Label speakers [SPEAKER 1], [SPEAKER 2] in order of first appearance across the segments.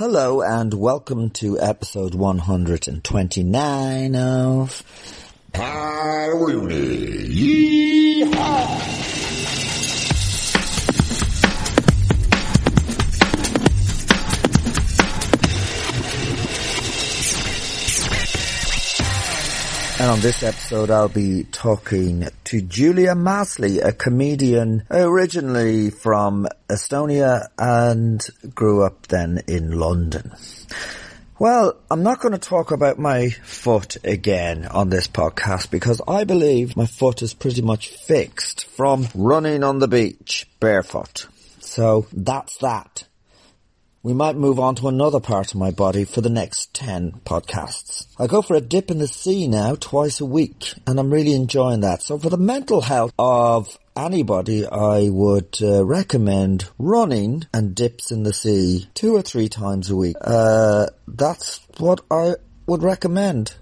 [SPEAKER 1] Hello and welcome to episode 129 of
[SPEAKER 2] Rooney.
[SPEAKER 1] And on this episode, I'll be talking to Julia Masli, a comedian originally from Estonia and grew up then in London. Well, I'm not going to talk about my foot again on this podcast because I believe my foot is pretty much fixed from running on the beach barefoot. So that's that. We might move on to another part of my body for the next 10 podcasts. I go for a dip in the sea now twice a week and I'm really enjoying that. So for the mental health of anybody, I would uh, recommend running and dips in the sea two or three times a week. Uh, that's what I would recommend.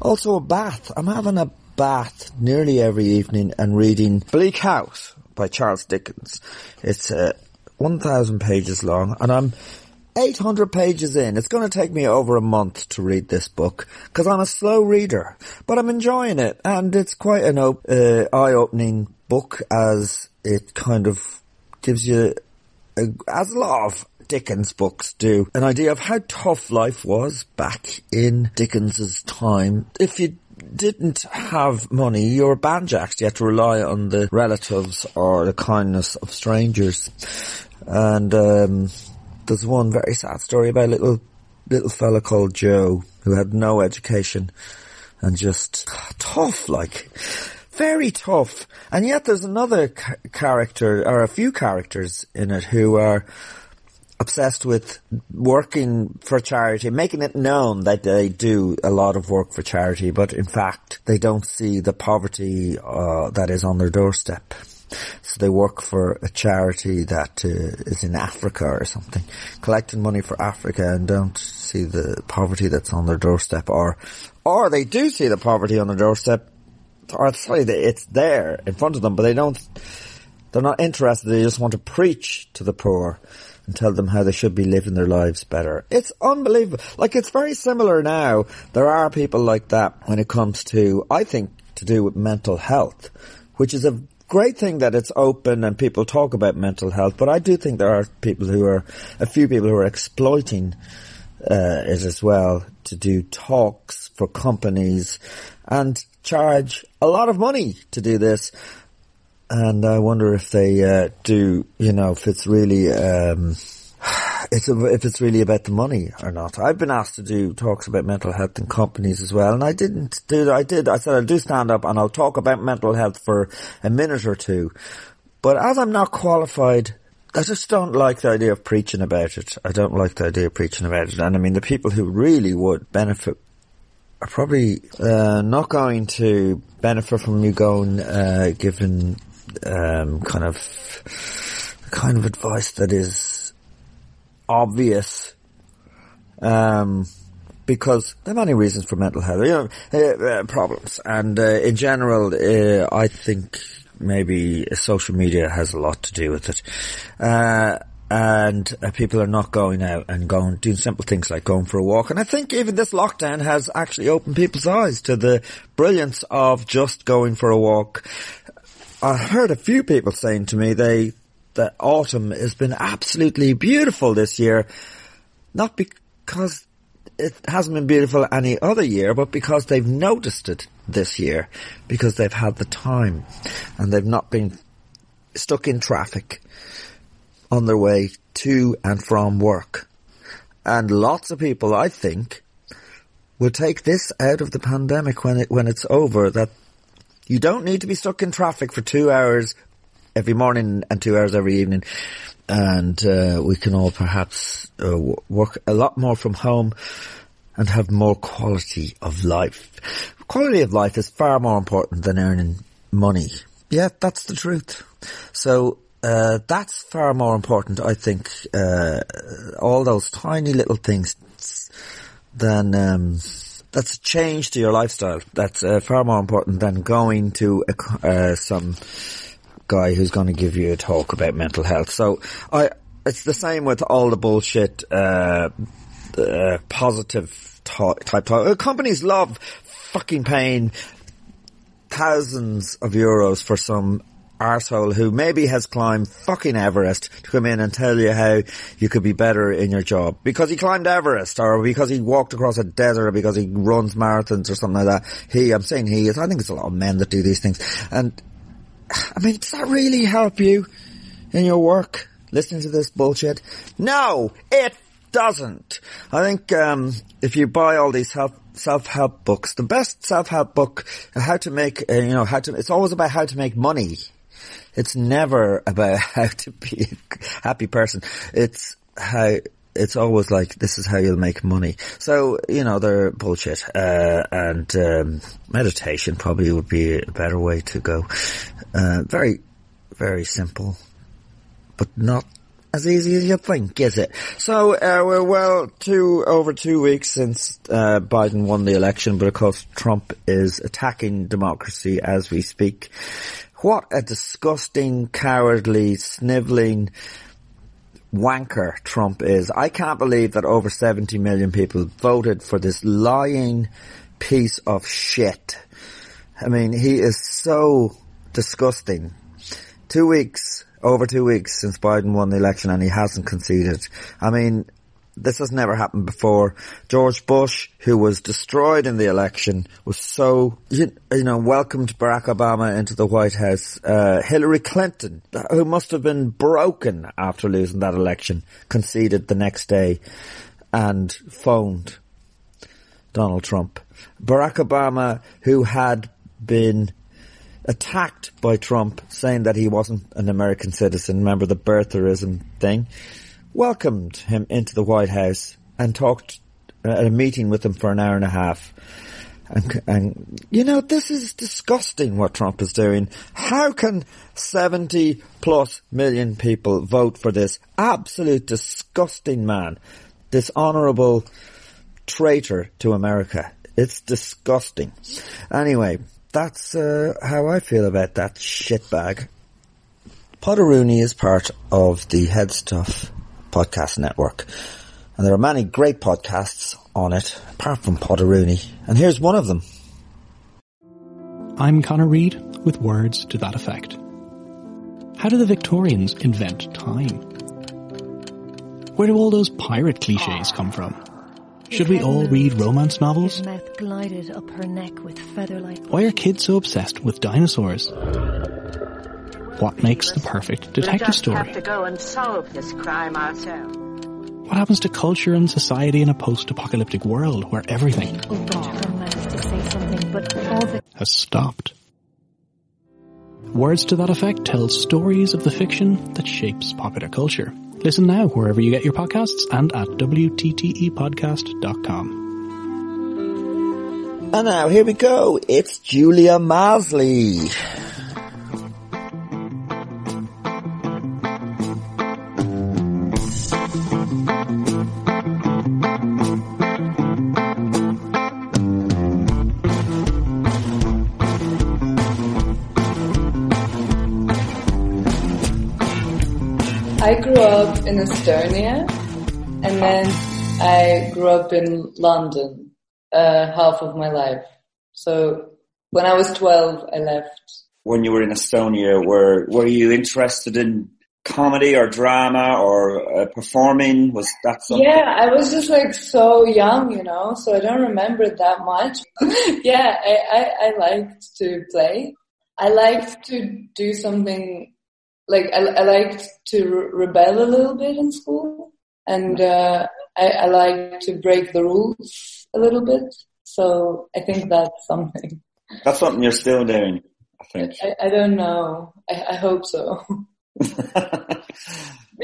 [SPEAKER 1] Also a bath. I'm having a bath nearly every evening and reading Bleak House by Charles Dickens. It's a 1,000 pages long, and I'm 800 pages in. It's going to take me over a month to read this book because I'm a slow reader, but I'm enjoying it, and it's quite an op- uh, eye-opening book as it kind of gives you, a, as a lot of Dickens books do, an idea of how tough life was back in Dickens's time. If you didn't have money, you were banjaxed. You had to rely on the relatives or the kindness of strangers. And um, there's one very sad story about a little little fella called Joe who had no education and just tough, like very tough. And yet there's another ca- character or a few characters in it who are obsessed with working for charity, making it known that they do a lot of work for charity, but in fact they don't see the poverty uh, that is on their doorstep. So they work for a charity that uh, is in Africa or something, collecting money for Africa and don't see the poverty that's on their doorstep or, or they do see the poverty on their doorstep or sorry, it's there in front of them, but they don't, they're not interested. They just want to preach to the poor and tell them how they should be living their lives better. It's unbelievable. Like it's very similar now. There are people like that when it comes to, I think, to do with mental health, which is a great thing that it's open and people talk about mental health, but I do think there are people who are, a few people who are exploiting uh, it as well to do talks for companies and charge a lot of money to do this. And I wonder if they uh, do, you know, if it's really, um, it's a, if it's really about the money or not. I've been asked to do talks about mental health in companies as well, and I didn't do that. I did. I said I'll do stand up and I'll talk about mental health for a minute or two. But as I'm not qualified, I just don't like the idea of preaching about it. I don't like the idea of preaching about it. And I mean, the people who really would benefit are probably uh, not going to benefit from you going, uh, giving um, kind of kind of advice that is obvious, um, because there are many reasons for mental health, you know, uh, uh, problems, and uh, in general, uh, I think maybe social media has a lot to do with it. Uh, and uh, people are not going out and going doing simple things like going for a walk. And I think even this lockdown has actually opened people's eyes to the brilliance of just going for a walk. I heard a few people saying to me they that autumn has been absolutely beautiful this year, not because it hasn't been beautiful any other year, but because they've noticed it this year, because they've had the time and they've not been stuck in traffic on their way to and from work. And lots of people, I think, will take this out of the pandemic when it, when it's over that you don't need to be stuck in traffic for two hours every morning and two hours every evening. And, uh, we can all perhaps uh, work a lot more from home and have more quality of life. Quality of life is far more important than earning money. Yeah, that's the truth. So, uh, that's far more important, I think, uh, all those tiny little things than, um, that's a change to your lifestyle. That's uh, far more important than going to a, uh, some guy who's going to give you a talk about mental health. So I, it's the same with all the bullshit, uh, uh positive type talk. Uh, companies love fucking paying thousands of euros for some arsehole who maybe has climbed fucking Everest to come in and tell you how you could be better in your job. Because he climbed Everest or because he walked across a desert or because he runs marathons or something like that. He, I'm saying he is, I think it's a lot of men that do these things. And, I mean, does that really help you in your work? Listening to this bullshit? No, it doesn't. I think, um, if you buy all these help self-help books. The best self-help book, how to make, uh, you know, how to, it's always about how to make money. It's never about how to be a happy person. It's how, it's always like, this is how you'll make money. So, you know, they're bullshit. Uh, and, um, meditation probably would be a better way to go. Uh, very, very simple, but not as easy as you think, is it? So uh, we're well two over two weeks since uh, Biden won the election, but of course Trump is attacking democracy as we speak. What a disgusting, cowardly, snivelling wanker Trump is. I can't believe that over 70 million people voted for this lying piece of shit. I mean, he is so disgusting. Two weeks, over two weeks since Biden won the election and he hasn't conceded. I mean, this has never happened before. George Bush, who was destroyed in the election, was so, you, know, welcomed Barack Obama into the White House. Uh, Hillary Clinton, who must have been broken after losing that election, conceded the next day and phoned Donald Trump. Barack Obama, who had been attacked by Trump, saying that he wasn't an American citizen, remember the birtherism thing, welcomed him into the White House and talked at a meeting with him for an hour and a half. And, and, you know, this is disgusting what Trump is doing. How can 70 plus million people vote for this absolute disgusting man? This honorable traitor to America. It's disgusting. Anyway, that's uh, how I feel about that shitbag. Potteroony is part of the Headstuff podcast network. And there are many great podcasts on it, apart from Potteroony. And here's one of them.
[SPEAKER 3] I'm Connor Reid with words to that effect. How did the Victorians invent time? Where do all those pirate cliches come from? Should we all read romance novels? Why are kids so obsessed with dinosaurs? What makes the perfect detective story? Have to go and solve this crime ourselves. What happens to culture and society in a post-apocalyptic world where everything oh, has stopped? Words to that effect tell stories of the fiction that shapes popular culture. Listen now wherever you get your podcasts and at WTTEpodcast.com.
[SPEAKER 1] And now here we go. It's Julia
[SPEAKER 4] Masli. In Estonia and then I grew up in London uh, half of my life. So when I was 12, I left.
[SPEAKER 1] When you were in Estonia, were, were you interested in
[SPEAKER 5] comedy or drama or uh, performing? Was that something?
[SPEAKER 4] Yeah, I was just like so young, you know, so I don't remember that much. yeah, I, I, I liked to play. I liked to do something like I, I liked to re- rebel a little bit in school and uh, I, I like to break the rules a little bit. So I think that's something.
[SPEAKER 5] That's something you're still doing, I think.
[SPEAKER 4] I, I don't know. I, I hope so.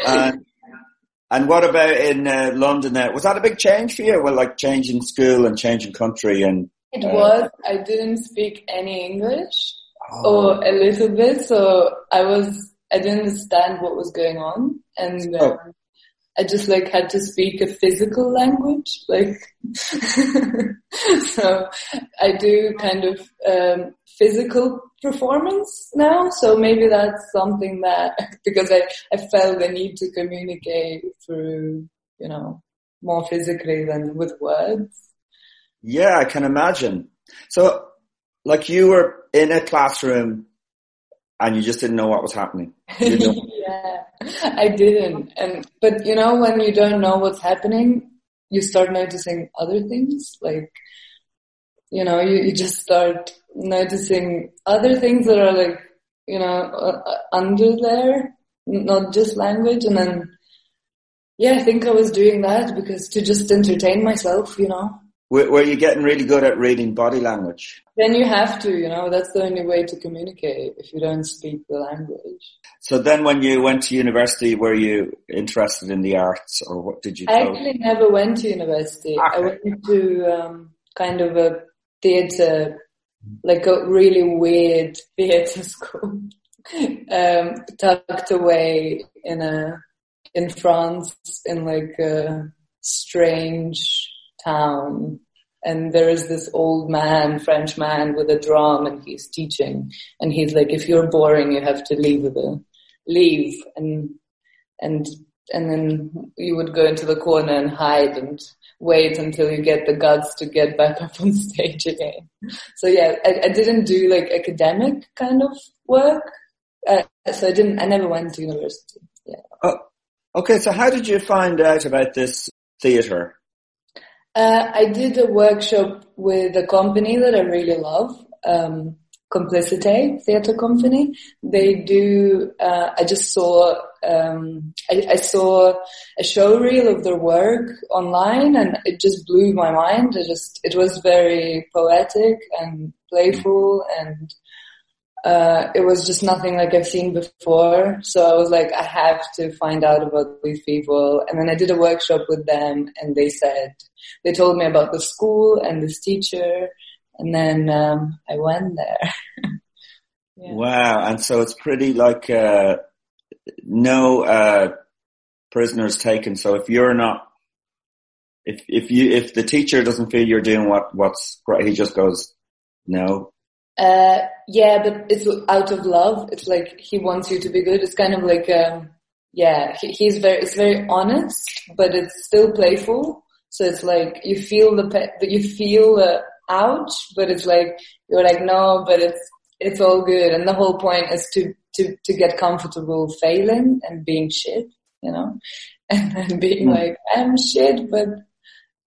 [SPEAKER 5] and, and what about in uh, London? There was that a big change for you? Well, like changing school and changing country, and
[SPEAKER 4] it uh, was. I didn't speak any English oh. or a little bit, so I was. I didn't understand what was going on, and oh. um, I just like had to speak a physical language, like, so I do kind of, um, physical performance now. So maybe that's something that, because I, I felt the need to communicate through, you know, more physically than with words.
[SPEAKER 5] Yeah, I can imagine. So like you were in a classroom and you just didn't know what was happening.
[SPEAKER 4] yeah, I didn't. And, but you know, when you don't know what's happening, you start noticing other things. Like, you know, you, you just start noticing other things that are like, you know, uh, under there, not just language. And then, yeah, I think I was doing that because to just entertain myself, you know.
[SPEAKER 5] Were, you getting really good at reading body language?
[SPEAKER 4] Then you have to, you know, that's the only way to communicate if you don't speak the language.
[SPEAKER 5] So then when you went to university, were you interested in the arts or what did you
[SPEAKER 4] I actually never went to university. Okay. I went to um, kind of a theatre, like a really weird theatre school, um, tucked away in a, in France in like a strange town and there is this old man, French man with a drum and he's teaching and he's like, if you're boring, you have to leave the, leave and, and, and then you would go into the corner and hide and wait until you get the guts to get back up on stage again. So yeah, I, I didn't do like academic kind of work. Uh, so I didn't, I never went to university. Yeah.
[SPEAKER 5] Oh, okay. So how did you find out about this theater?
[SPEAKER 4] Uh, I did a workshop with a company that I really love, um, Theatre Company. They do. Uh, I just saw. Um, I, I, saw a show reel of their work online, and it just blew my mind. It just. It was very poetic and playful, and uh, it was just nothing like I've seen before. So I was like, I have to find out about these people. And then I did a workshop with them and they said, they told me about the school and this teacher. And then, um, I went there.
[SPEAKER 5] yeah. Wow. And so it's pretty like, uh, no, uh, prisoners taken. So if you're not, if, if you, if the teacher doesn't feel you're doing what, what's great, he just goes, no,
[SPEAKER 4] uh, yeah, but it's out of love. It's like he wants you to be good. It's kind of like, um, yeah, he, he's very, it's very honest, but it's still playful. So it's like you feel the, pe- you feel the ouch, but it's like you're like no, but it's it's all good. And the whole point is to to to get comfortable failing and being shit, you know, and then being mm. like I'm shit, but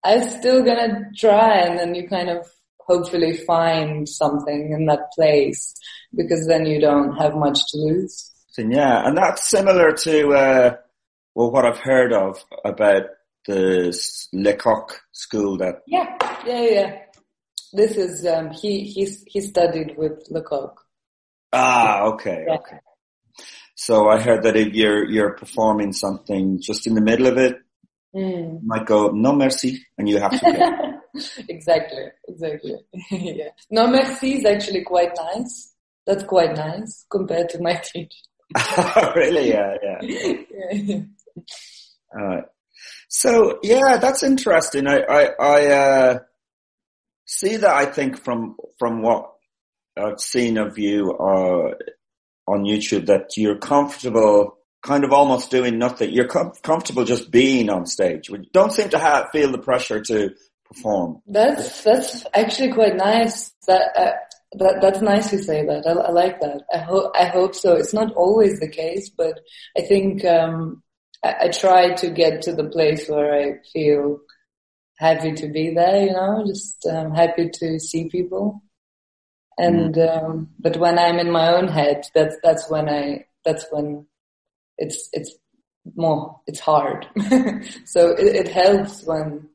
[SPEAKER 4] I'm still gonna try. And then you kind of hopefully find something in that place because then you don't have much to lose.
[SPEAKER 5] Yeah, and that's similar to uh, well what I've heard of about the Lecoq school that.
[SPEAKER 4] Yeah, yeah, yeah. This is um, he he's he studied with Lecoq.
[SPEAKER 5] Ah, okay, yeah. okay. So I heard that if you're you're performing something just in the middle of it, mm. you might go no mercy, and you have to pay.
[SPEAKER 4] exactly, exactly. yeah. No, merci is actually quite nice. That's quite nice compared to my teacher.
[SPEAKER 5] really? Yeah, yeah. yeah. All right. So yeah, that's interesting. I, I, I, uh, see that I think from, from what I've seen of you, uh, on YouTube that you're comfortable kind of almost doing nothing. You're com- comfortable just being on stage. You don't seem to have, feel the pressure to perform.
[SPEAKER 4] That's that's actually quite nice. That uh, that, that's nice to say that. I, I, like that. I hope, I hope so. It's not always the case, but I think, um, I, I try to get to the place where I feel happy to be there, you know, just um, happy to see people. And, mm. um, but when I'm in my own head, that's, that's when I, that's when it's, it's more, it's hard. so it, it helps when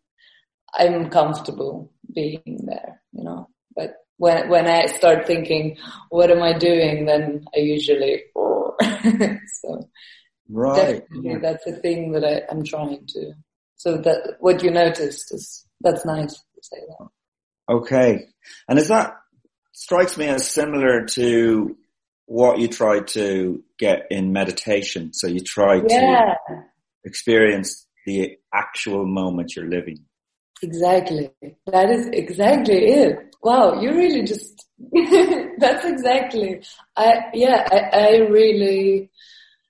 [SPEAKER 4] I'm comfortable being there, you know, but when, when I start thinking, what am I doing? Then I usually, so
[SPEAKER 5] right.
[SPEAKER 4] Yeah. that's a thing that I, I'm trying to so that what you noticed is that's nice to say that.
[SPEAKER 5] Okay, and is that strikes me as similar to what you try to get in meditation? So you try yeah. to experience the actual moment you're living.
[SPEAKER 4] Exactly. That is exactly it. Wow, you really just, that's exactly, I, yeah, I, I really,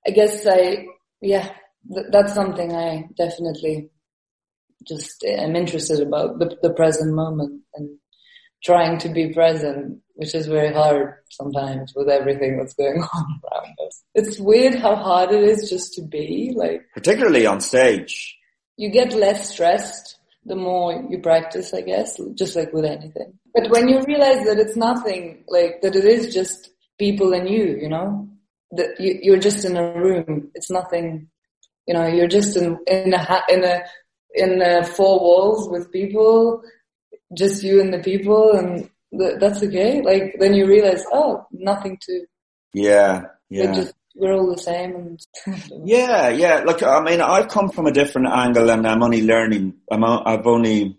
[SPEAKER 4] I guess I, yeah, th- that's something I definitely just am interested about the, the present moment and trying to be present, which is very hard sometimes with everything that's going on around us. It's weird how hard it is just to be like,
[SPEAKER 5] particularly on stage.
[SPEAKER 4] You get less stressed the more you practice, I guess, just like with anything. But when you realize that it's nothing, like that it is just people and you, you know, that you, you're just in a room. It's nothing, you know, you're just in, in a, in a in uh, four walls with people, just you and the people, and th- that's okay. Like then you realize, oh, nothing to.
[SPEAKER 5] Yeah, yeah.
[SPEAKER 4] Just, we're all the same.
[SPEAKER 5] Yeah, yeah. Look, I mean, I've come from a different angle, and I'm only learning. I'm, I've only,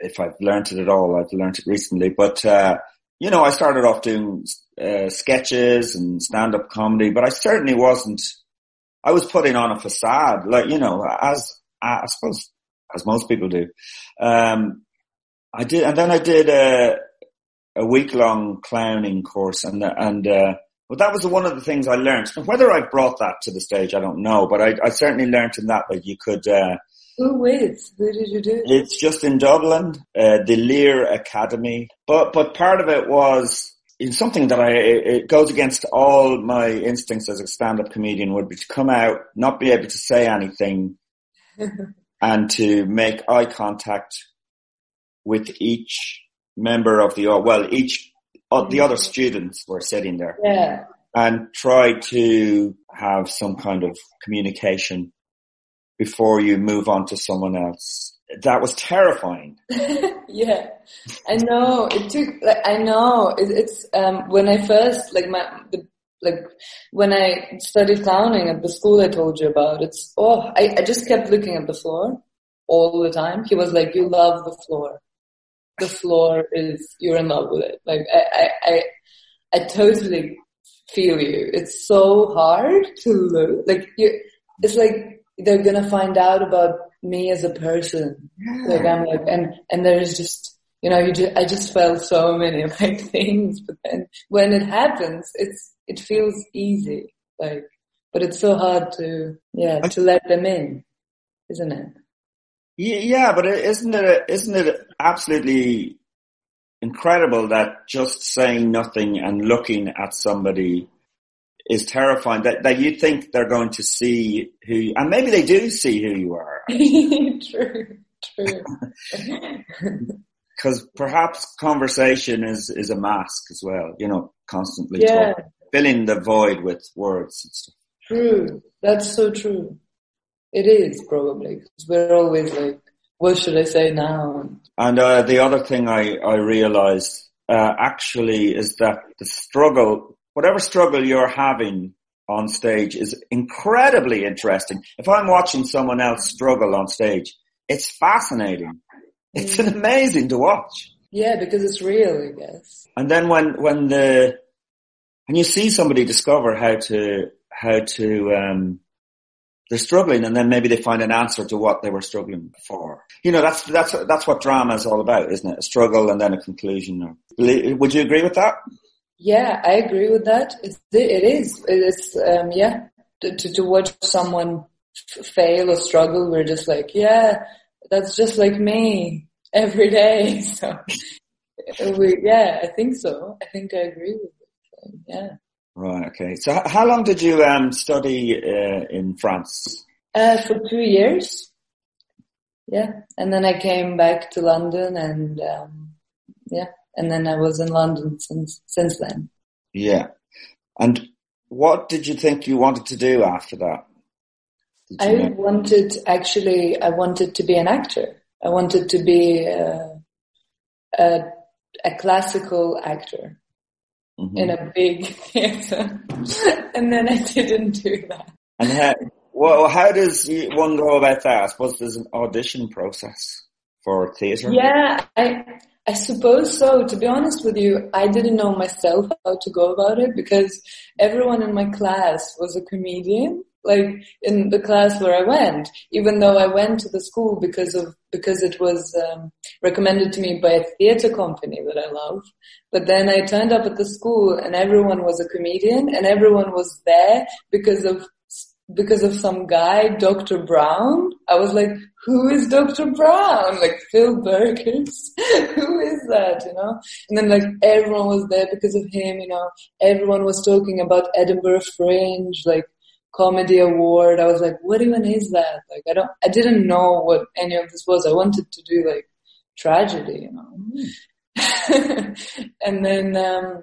[SPEAKER 5] if I've learned it at all, I've learned it recently. But uh, you know, I started off doing uh, sketches and stand-up comedy, but I certainly wasn't. I was putting on a facade, like you know, as I suppose as most people do. Um, I did, and then I did a, a week long clowning course and, and, uh, but that was one of the things I learned. Whether I brought that to the stage, I don't know, but I, I certainly learned in that that you could, uh,
[SPEAKER 4] who did you do?
[SPEAKER 5] It's just in Dublin, uh, the Lir Academy. But, but part of it was in something that I, it goes against all my instincts as a stand-up comedian would be to come out, not be able to say anything, and to make eye contact with each member of the, well, each, uh, the other students were sitting there.
[SPEAKER 4] Yeah.
[SPEAKER 5] And try to have some kind of communication before you move on to someone else. That was terrifying.
[SPEAKER 4] yeah, I know. It took. Like, I know. It, it's um, when I first like my the, like when I studied clowning at the school I told you about. It's oh, I, I just kept looking at the floor all the time. He was like, "You love the floor. The floor is you're in love with it." Like I I I, I totally feel you. It's so hard to like you. It's like they're gonna find out about me as a person. Yeah. Like I'm like, and and there's just you know, you just, I just felt so many like things, but then when it happens, it's it feels easy. Like, but it's so hard to yeah to let them in, isn't it?
[SPEAKER 5] Yeah, but isn't it isn't it absolutely incredible that just saying nothing and looking at somebody is terrifying that, that you think they're going to see who you, and maybe they do see who you are.
[SPEAKER 4] true, true.
[SPEAKER 5] Because perhaps conversation is, is a mask as well, you know, constantly yeah. talking, filling the void with words and stuff.
[SPEAKER 4] True. That's so true. It is probably because we're always like, what should I say now?
[SPEAKER 5] And uh, the other thing I, I realized uh, actually is that the struggle whatever struggle you're having on stage is incredibly interesting. If I'm watching someone else struggle on stage, it's fascinating. It's mm. amazing to watch.
[SPEAKER 4] Yeah, because it's real, I guess.
[SPEAKER 5] And then when, when the, when you see somebody discover how to, how to, um, they're struggling and then maybe they find an answer to what they were struggling for. You know, that's, that's, that's what drama is all about, isn't it? A struggle and then a conclusion. Would you agree with that?
[SPEAKER 4] Yeah, I agree with that. It's, it is. It's, um, yeah, to, to, to watch someone f- fail or struggle, we're just like, yeah, that's just like me every day. So we, yeah, I think so. I think I agree with it. Yeah.
[SPEAKER 5] Right. Okay. So how long did you um, study uh, in France?
[SPEAKER 4] Uh, for two years. Yeah, and then I came back to London, and um, yeah, and then I was in London since since then.
[SPEAKER 5] Yeah, and what did you think you wanted to do after that?
[SPEAKER 4] I know? wanted actually, I wanted to be an actor. I wanted to be a, a, a classical actor mm-hmm. in a big theater, and then I didn't do that.
[SPEAKER 5] And how, well, how does one go about that? I suppose there's an audition process for theatre.
[SPEAKER 4] Yeah, I I suppose so. To be honest with you, I didn't know myself how to go about it because everyone in my class was a comedian. Like in the class where I went, even though I went to the school because of because it was um, recommended to me by a theater company that I love. But then I turned up at the school and everyone was a comedian and everyone was there because of because of some guy, Dr. Brown. I was like, who is Dr. Brown? Like Phil Burgers. who is that? You know? And then like everyone was there because of him, you know, everyone was talking about Edinburgh Fringe, like comedy award. I was like, what even is that? Like I don't, I didn't know what any of this was. I wanted to do like tragedy, you know? and then, um,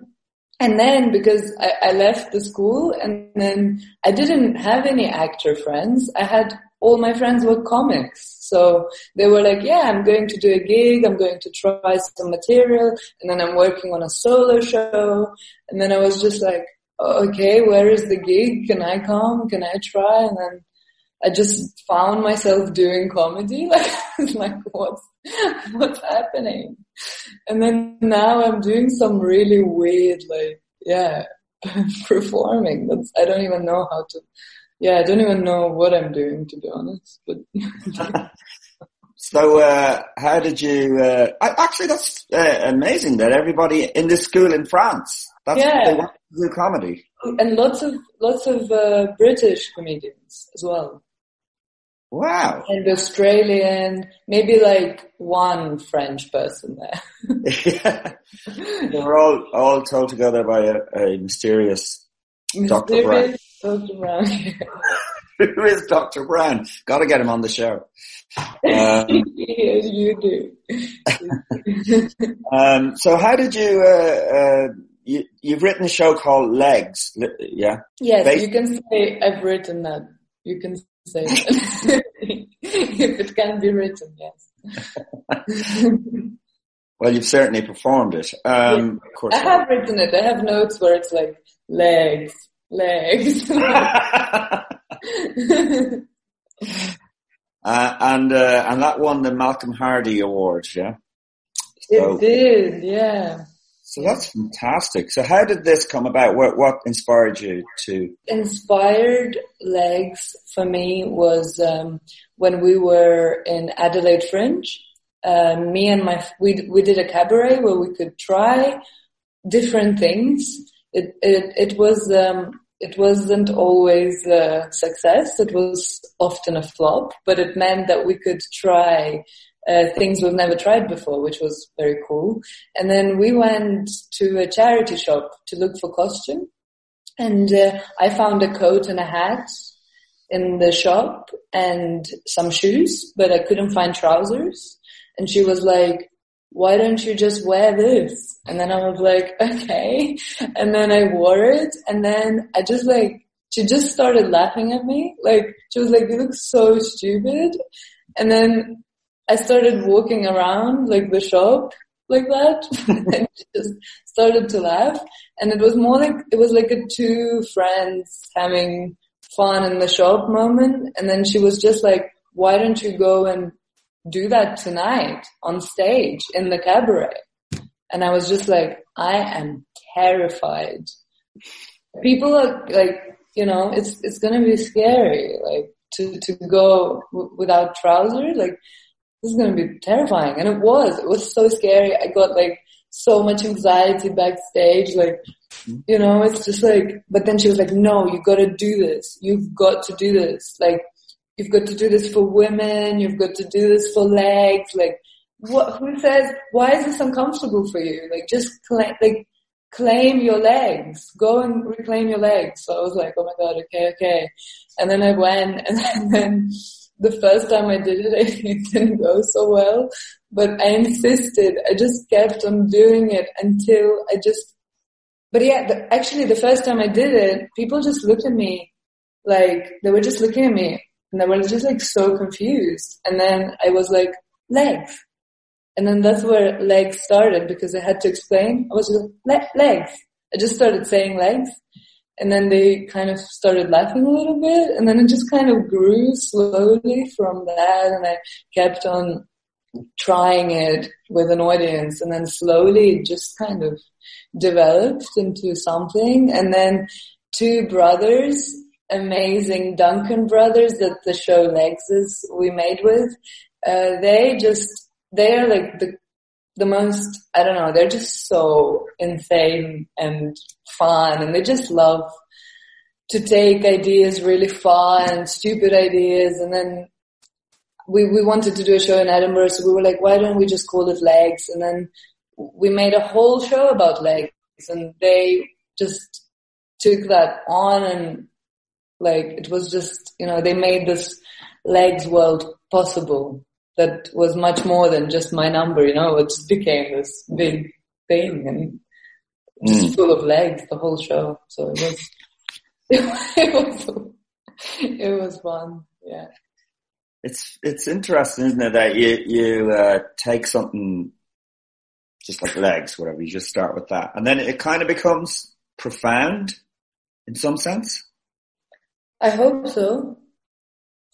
[SPEAKER 4] and then because I, I, left the school and then I didn't have any actor friends, I had all my friends were comics. So they were like, yeah, I'm going to do a gig. I'm going to try some material and then I'm working on a solo show. And then I was just like, okay, where is the gig? Can I come? Can I try? And then I just found myself doing comedy. Like, like what's, what's happening? And then now I'm doing some really weird, like, yeah, performing. That's, I don't even know how to, yeah, I don't even know what I'm doing to be honest, but.
[SPEAKER 5] so, uh, how did you, uh, actually that's uh, amazing that everybody in this school in France, that's yeah. they want to do comedy.
[SPEAKER 4] And lots of, lots of, uh, British comedians as well.
[SPEAKER 5] Wow.
[SPEAKER 4] And Australian, maybe like one French person there.
[SPEAKER 5] yeah. They were all, all told together by a, a mysterious, mysterious Dr. Brown. Who is Dr. Brown? Gotta get him on the show.
[SPEAKER 4] Um, you do.
[SPEAKER 5] um, so how did you, uh, uh, you, you've written a show called Legs, yeah?
[SPEAKER 4] Yes, Based- you can say I've written that. You can say if it can be written, yes.
[SPEAKER 5] well, you've certainly performed it. Um,
[SPEAKER 4] of course, I have written it. I have notes where it's like legs, legs.
[SPEAKER 5] uh, and uh, and that won the Malcolm Hardee Award, yeah.
[SPEAKER 4] So, it did, yeah.
[SPEAKER 5] So that's fantastic. So how did this come about? What, what inspired you to?
[SPEAKER 4] Inspired legs for me was um, when we were in Adelaide Fringe. Uh, me and my we we did a cabaret where we could try different things. It it it was um, it wasn't always a success. It was often a flop, but it meant that we could try uh, things we've never tried before, which was very cool. And then we went to a charity shop to look for costume. And uh, I found a coat and a hat in the shop and some shoes, but I couldn't find trousers. And she was like, why don't you just wear this? And then I was like, okay. And then I wore it and then I just like, she just started laughing at me. Like, she was like, you look so stupid. And then I started walking around like the shop like that and just started to laugh. And it was more like, it was like a two friends having fun in the shop moment. And then she was just like, why don't you go and do that tonight on stage in the cabaret? And I was just like, I am terrified. People are like, you know, it's, it's going to be scary, like to, to go w- without trousers. Like this is going to be terrifying. And it was, it was so scary. I got like so much anxiety backstage. Like, you know, it's just like, but then she was like, no, you got to do this. You've got to do this. Like, you've got to do this for women. You've got to do this for legs. Like, what, who says, why is this uncomfortable for you? Like just like claim your legs, go and reclaim your legs. So I was like, oh my God, okay, okay. And then I went and then the first time I did it, it didn't go so well, but I insisted. I just kept on doing it until I just, but yeah, the, actually the first time I did it, people just looked at me like, they were just looking at me and they were just like so confused. And then I was like, legs. And then that's where legs started because I had to explain. I was like, legs. I just started saying legs. And then they kind of started laughing a little bit. And then it just kind of grew slowly from that. And I kept on trying it with an audience. And then slowly it just kind of developed into something. And then two brothers, amazing Duncan brothers that the show Legs we made with, uh, they just, they're like the the most, I don't know, they're just so insane and fun and they just love to take ideas really far and stupid ideas and then we, we wanted to do a show in Edinburgh so we were like, why don't we just call it legs? And then we made a whole show about legs and they just took that on and like it was just, you know, they made this legs world possible that was much more than just my number, you know, it just became this big thing and just mm. full of legs, the whole show. So it was, it was, it was fun. Yeah.
[SPEAKER 5] It's, it's interesting, isn't it, that you, you, uh, take something just like legs, whatever, you just start with that. And then it kind of becomes profound in some sense.
[SPEAKER 4] I hope so.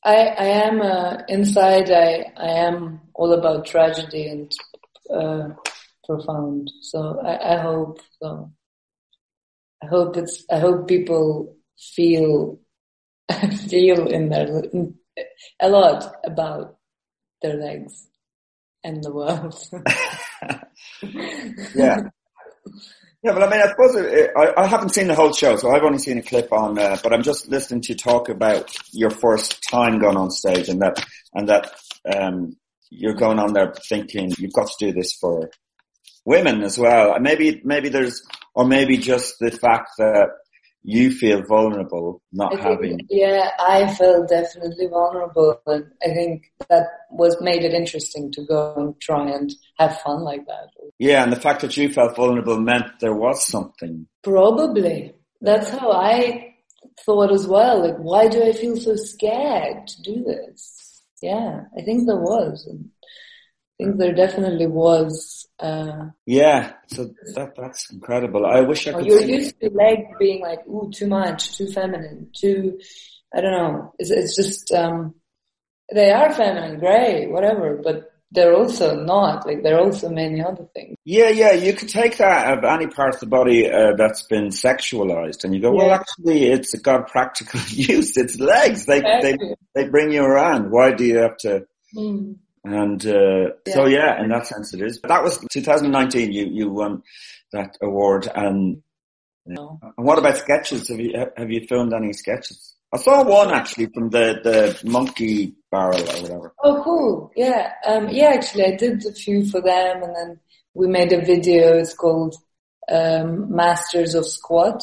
[SPEAKER 4] I, I am uh, inside. I I am all about tragedy and uh, profound. So I, I hope so. I hope it's. I hope people feel feel in their in, a lot about their legs and the world.
[SPEAKER 5] yeah. Yeah, but I mean, I suppose it, I, I, haven't seen the whole show, so I've only seen a clip on. Uh, but I'm just listening to you talk about your first time going on stage, and that and that um, you're going on there thinking you've got to do this for women as well. Maybe maybe there's, or maybe just the fact that you feel vulnerable not
[SPEAKER 4] think,
[SPEAKER 5] having.
[SPEAKER 4] Yeah, I felt definitely vulnerable and I think that was made it interesting to go and try and have fun like that.
[SPEAKER 5] Yeah, and the fact that you felt vulnerable meant there was something.
[SPEAKER 4] Probably. That's how I thought as well. Like, why do I feel so scared to do this? Yeah, I think there was. I think there definitely was uh,
[SPEAKER 5] yeah, so that that's incredible. I wish I could.
[SPEAKER 4] You're used to legs being like, ooh, too much, too feminine, too. I don't know. It's, it's just um, they are feminine, great, whatever, but they're also not. Like there are also many other things.
[SPEAKER 5] Yeah, yeah. You could take that of any part of the body uh, that's been sexualized, and you go, well, actually, it's got practical use. It's legs. They exactly. they they bring you around. Why do you have to? Mm and uh, yeah. so yeah, in that sense it is. But that was 2019. You you won that award, and, no. and what about sketches? Have you have you filmed any sketches? I saw one actually from the the monkey barrel or whatever.
[SPEAKER 4] Oh, cool! Yeah, um, yeah. Actually, I did a few for them, and then we made a video. It's called um, Masters of Squat.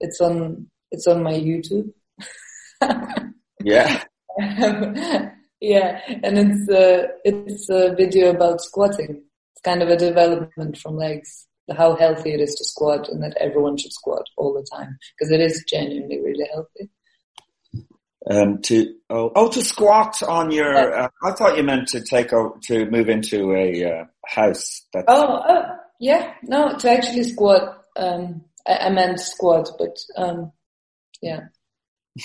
[SPEAKER 4] It's on it's on my YouTube.
[SPEAKER 5] yeah.
[SPEAKER 4] Yeah, and it's a, it's a video about squatting. It's kind of a development from legs, how healthy it is to squat and that everyone should squat all the time because it is genuinely really healthy.
[SPEAKER 5] Um, to oh, oh to squat on your. Uh, I thought you meant to take over to move into a uh, house.
[SPEAKER 4] That's... Oh, oh, yeah, no, to actually squat. Um, I, I meant squat, but um, yeah.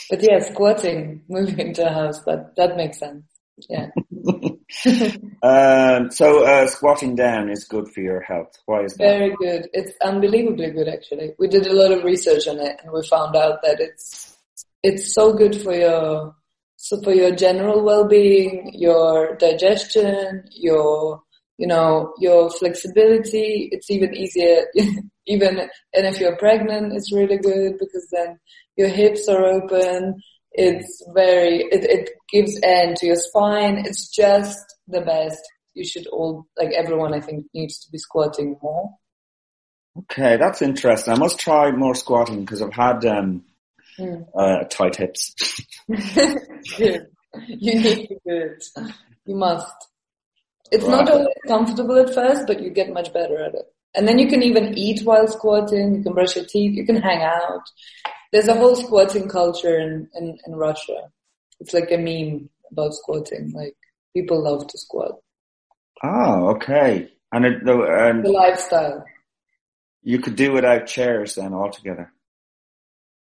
[SPEAKER 4] But yeah, squatting, moving into a house, that, that makes sense. Yeah.
[SPEAKER 5] um, so, uh, squatting down is good for your health. Why is that?
[SPEAKER 4] Very good. It's unbelievably good, actually. We did a lot of research on it and we found out that it's, it's so good for your, so for your general well-being, your digestion, your, you know, your flexibility. It's even easier, even, and if you're pregnant, it's really good because then your hips are open. It's very, it, it gives end to your spine. It's just the best. you should all, like everyone I think needs to be squatting more.
[SPEAKER 5] Okay, that's interesting. I must try more squatting because I've had um, mm. uh, tight hips.
[SPEAKER 4] You need to do it. You must. It's right. not always comfortable at first, but you get much better at it. And then you can even eat while squatting. You can brush your teeth. You can hang out. There's a whole squatting culture in, in, in Russia. It's like a meme about squatting. Like people love to squat.
[SPEAKER 5] Oh, okay. And, it, the, and
[SPEAKER 4] the lifestyle.
[SPEAKER 5] You could do without chairs then altogether.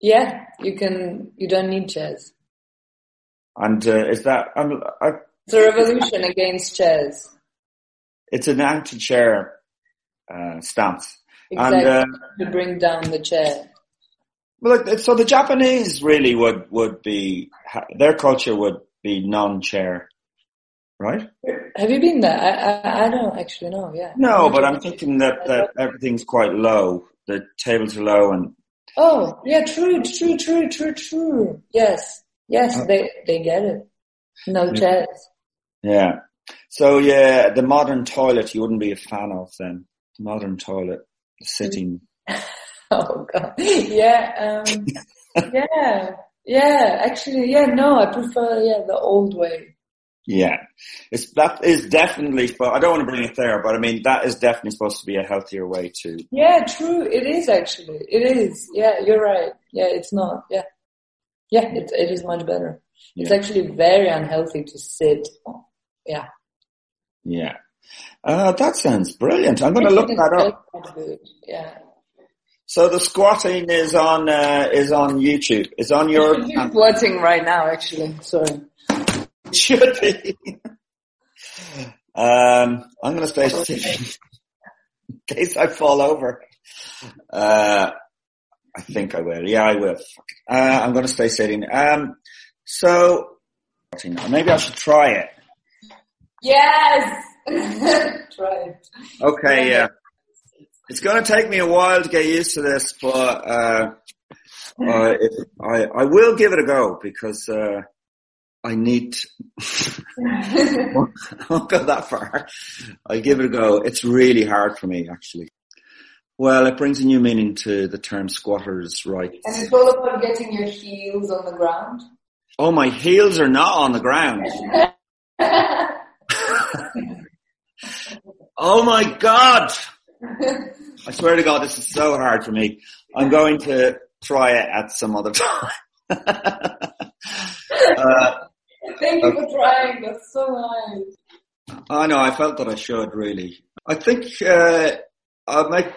[SPEAKER 4] Yeah, you can. You don't need chairs.
[SPEAKER 5] And uh, is that? I'm, I,
[SPEAKER 4] it's a revolution against chairs.
[SPEAKER 5] It's an anti-chair uh, stance.
[SPEAKER 4] Exactly. And, uh, to bring down the chair.
[SPEAKER 5] Well, so the Japanese really would would be their culture would be non-chair, right?
[SPEAKER 4] Have you been there? I, I, I don't actually know. Yeah.
[SPEAKER 5] No, but I'm thinking that that everything's quite low. The tables are low and.
[SPEAKER 4] Oh yeah, true, true, true, true, true. Yes, yes, uh, they they get it. No chairs.
[SPEAKER 5] Yeah. So yeah, the modern toilet you wouldn't be a fan of then. Modern toilet, sitting.
[SPEAKER 4] oh god. Yeah. Um, yeah. Yeah. Actually, yeah. No, I prefer yeah the old way.
[SPEAKER 5] Yeah, it's that is definitely. But I don't want to bring it there, but I mean that is definitely supposed to be a healthier way to.
[SPEAKER 4] Yeah, true. It is actually. It is. Yeah, you're right. Yeah, it's not. Yeah, yeah. It it is much better. It's actually very unhealthy to sit. Yeah.
[SPEAKER 5] Yeah. Uh, that sounds brilliant. I'm going to look that up.
[SPEAKER 4] Yeah.
[SPEAKER 5] So the squatting is on uh, is on YouTube. Is on your.
[SPEAKER 4] I'm squatting right now, actually. Sorry.
[SPEAKER 5] Should be. um, I'm going to stay sitting in case I fall over. Uh, I think I will. Yeah, I will. Uh, I'm going to stay sitting. Um, so maybe I should try it.
[SPEAKER 4] Yes. Try it.
[SPEAKER 5] Okay. Yeah. It's going to take me a while to get used to this, but uh, uh, I I will give it a go because uh, I need. I won't go that far. I give it a go. It's really hard for me, actually. Well, it brings a new meaning to the term squatters' rights.
[SPEAKER 4] And it's all about getting your heels on the ground.
[SPEAKER 5] Oh, my heels are not on the ground. oh my god! I swear to God, this is so hard for me. I'm going to try it at some other time.
[SPEAKER 4] uh, Thank you for trying. That's so nice.
[SPEAKER 5] I know. I felt that I should really. I think uh, I might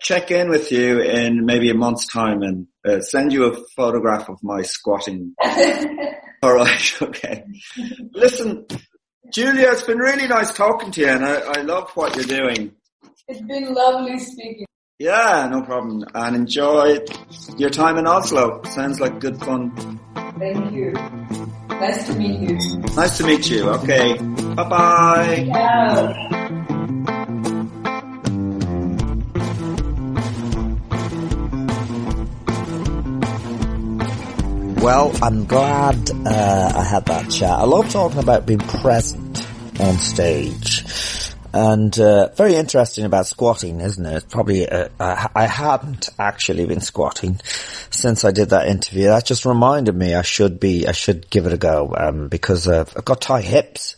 [SPEAKER 5] check in with you in maybe a month's time and uh, send you a photograph of my squatting. All right. Okay. Listen, Julia, it's been really nice talking to you, and I, I love what you're doing.
[SPEAKER 4] It's been lovely speaking.
[SPEAKER 5] Yeah, no problem. And enjoy your time in Oslo. Sounds like good fun.
[SPEAKER 4] Thank you. Nice to meet you.
[SPEAKER 5] Nice to meet you. Okay. Bye-bye.
[SPEAKER 4] Ciao.
[SPEAKER 1] Well, I'm glad uh, I had that chat. I love talking about being present on stage. And uh, very interesting about squatting, isn't it? Probably uh, I hadn't actually been squatting since I did that interview. That just reminded me I should be, I should give it a go um, because I've got tight hips.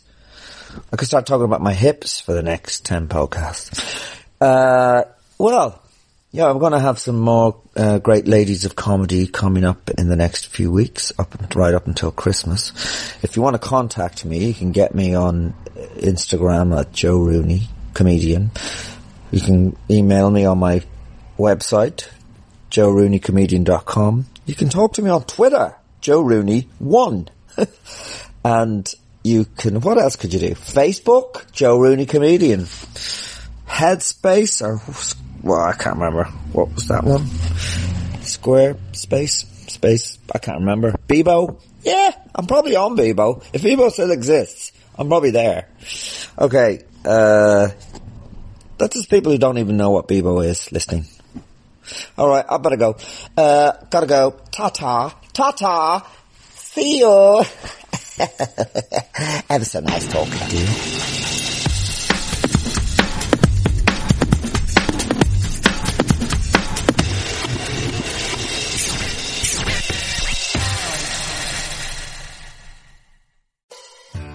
[SPEAKER 1] I could start talking about my hips for the next ten podcasts. Uh, well, yeah, I'm going to have some more uh, great ladies of comedy coming up in the next few weeks, up right up until Christmas. If you want to contact me, you can get me on Instagram at Joe Rooney comedian. You can email me on my website, joerooneycomedian.com. You can talk to me on Twitter, Joe Rooney one, and you can. What else could you do? Facebook, Joe Rooney comedian. Headspace or well, I can't remember. What was that one? Square, space, space, I can't remember. Bebo? Yeah, I'm probably on Bebo. If Bebo still exists, I'm probably there. Okay, uh, that's just people who don't even know what Bebo is listening. Alright, I better go. Uh, gotta go. Ta-ta. Ta-ta. See you. Ever so nice talking to you.